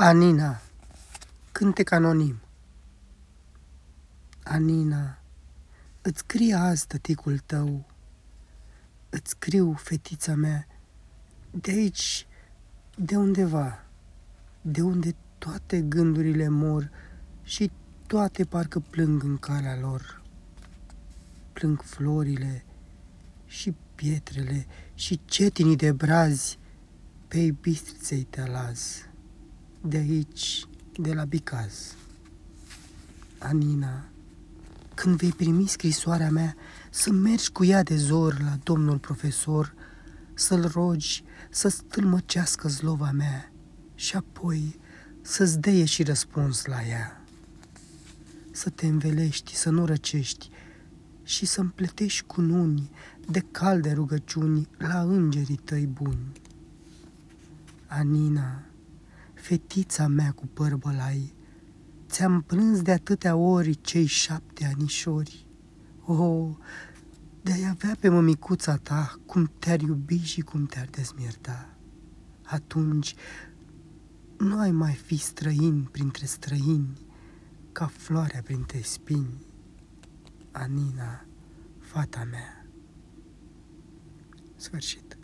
Anina, cântec anonim. Anina, îți scrie azi tăticul tău, îți scriu, fetița mea, de aici, de undeva, de unde toate gândurile mor și toate parcă plâng în calea lor. Plâng florile și pietrele și cetinii de brazi pe iubistriței te alaz de aici, de la Bicaz. Anina, când vei primi scrisoarea mea, să mergi cu ea de zor la domnul profesor, să-l rogi să stâlmăcească zlova mea și apoi să-ți deie și răspuns la ea. Să te învelești, să nu răcești și să împletești cu nuni de calde rugăciuni la îngerii tăi buni. Anina, fetița mea cu păr bălai, ți-am plâns de atâtea ori cei șapte anișori. Oh, de-ai avea pe mămicuța ta cum te-ar iubi și cum te-ar dezmierda. Atunci nu ai mai fi străin printre străini, ca floarea printre spini. Anina, fata mea. Sfârșit.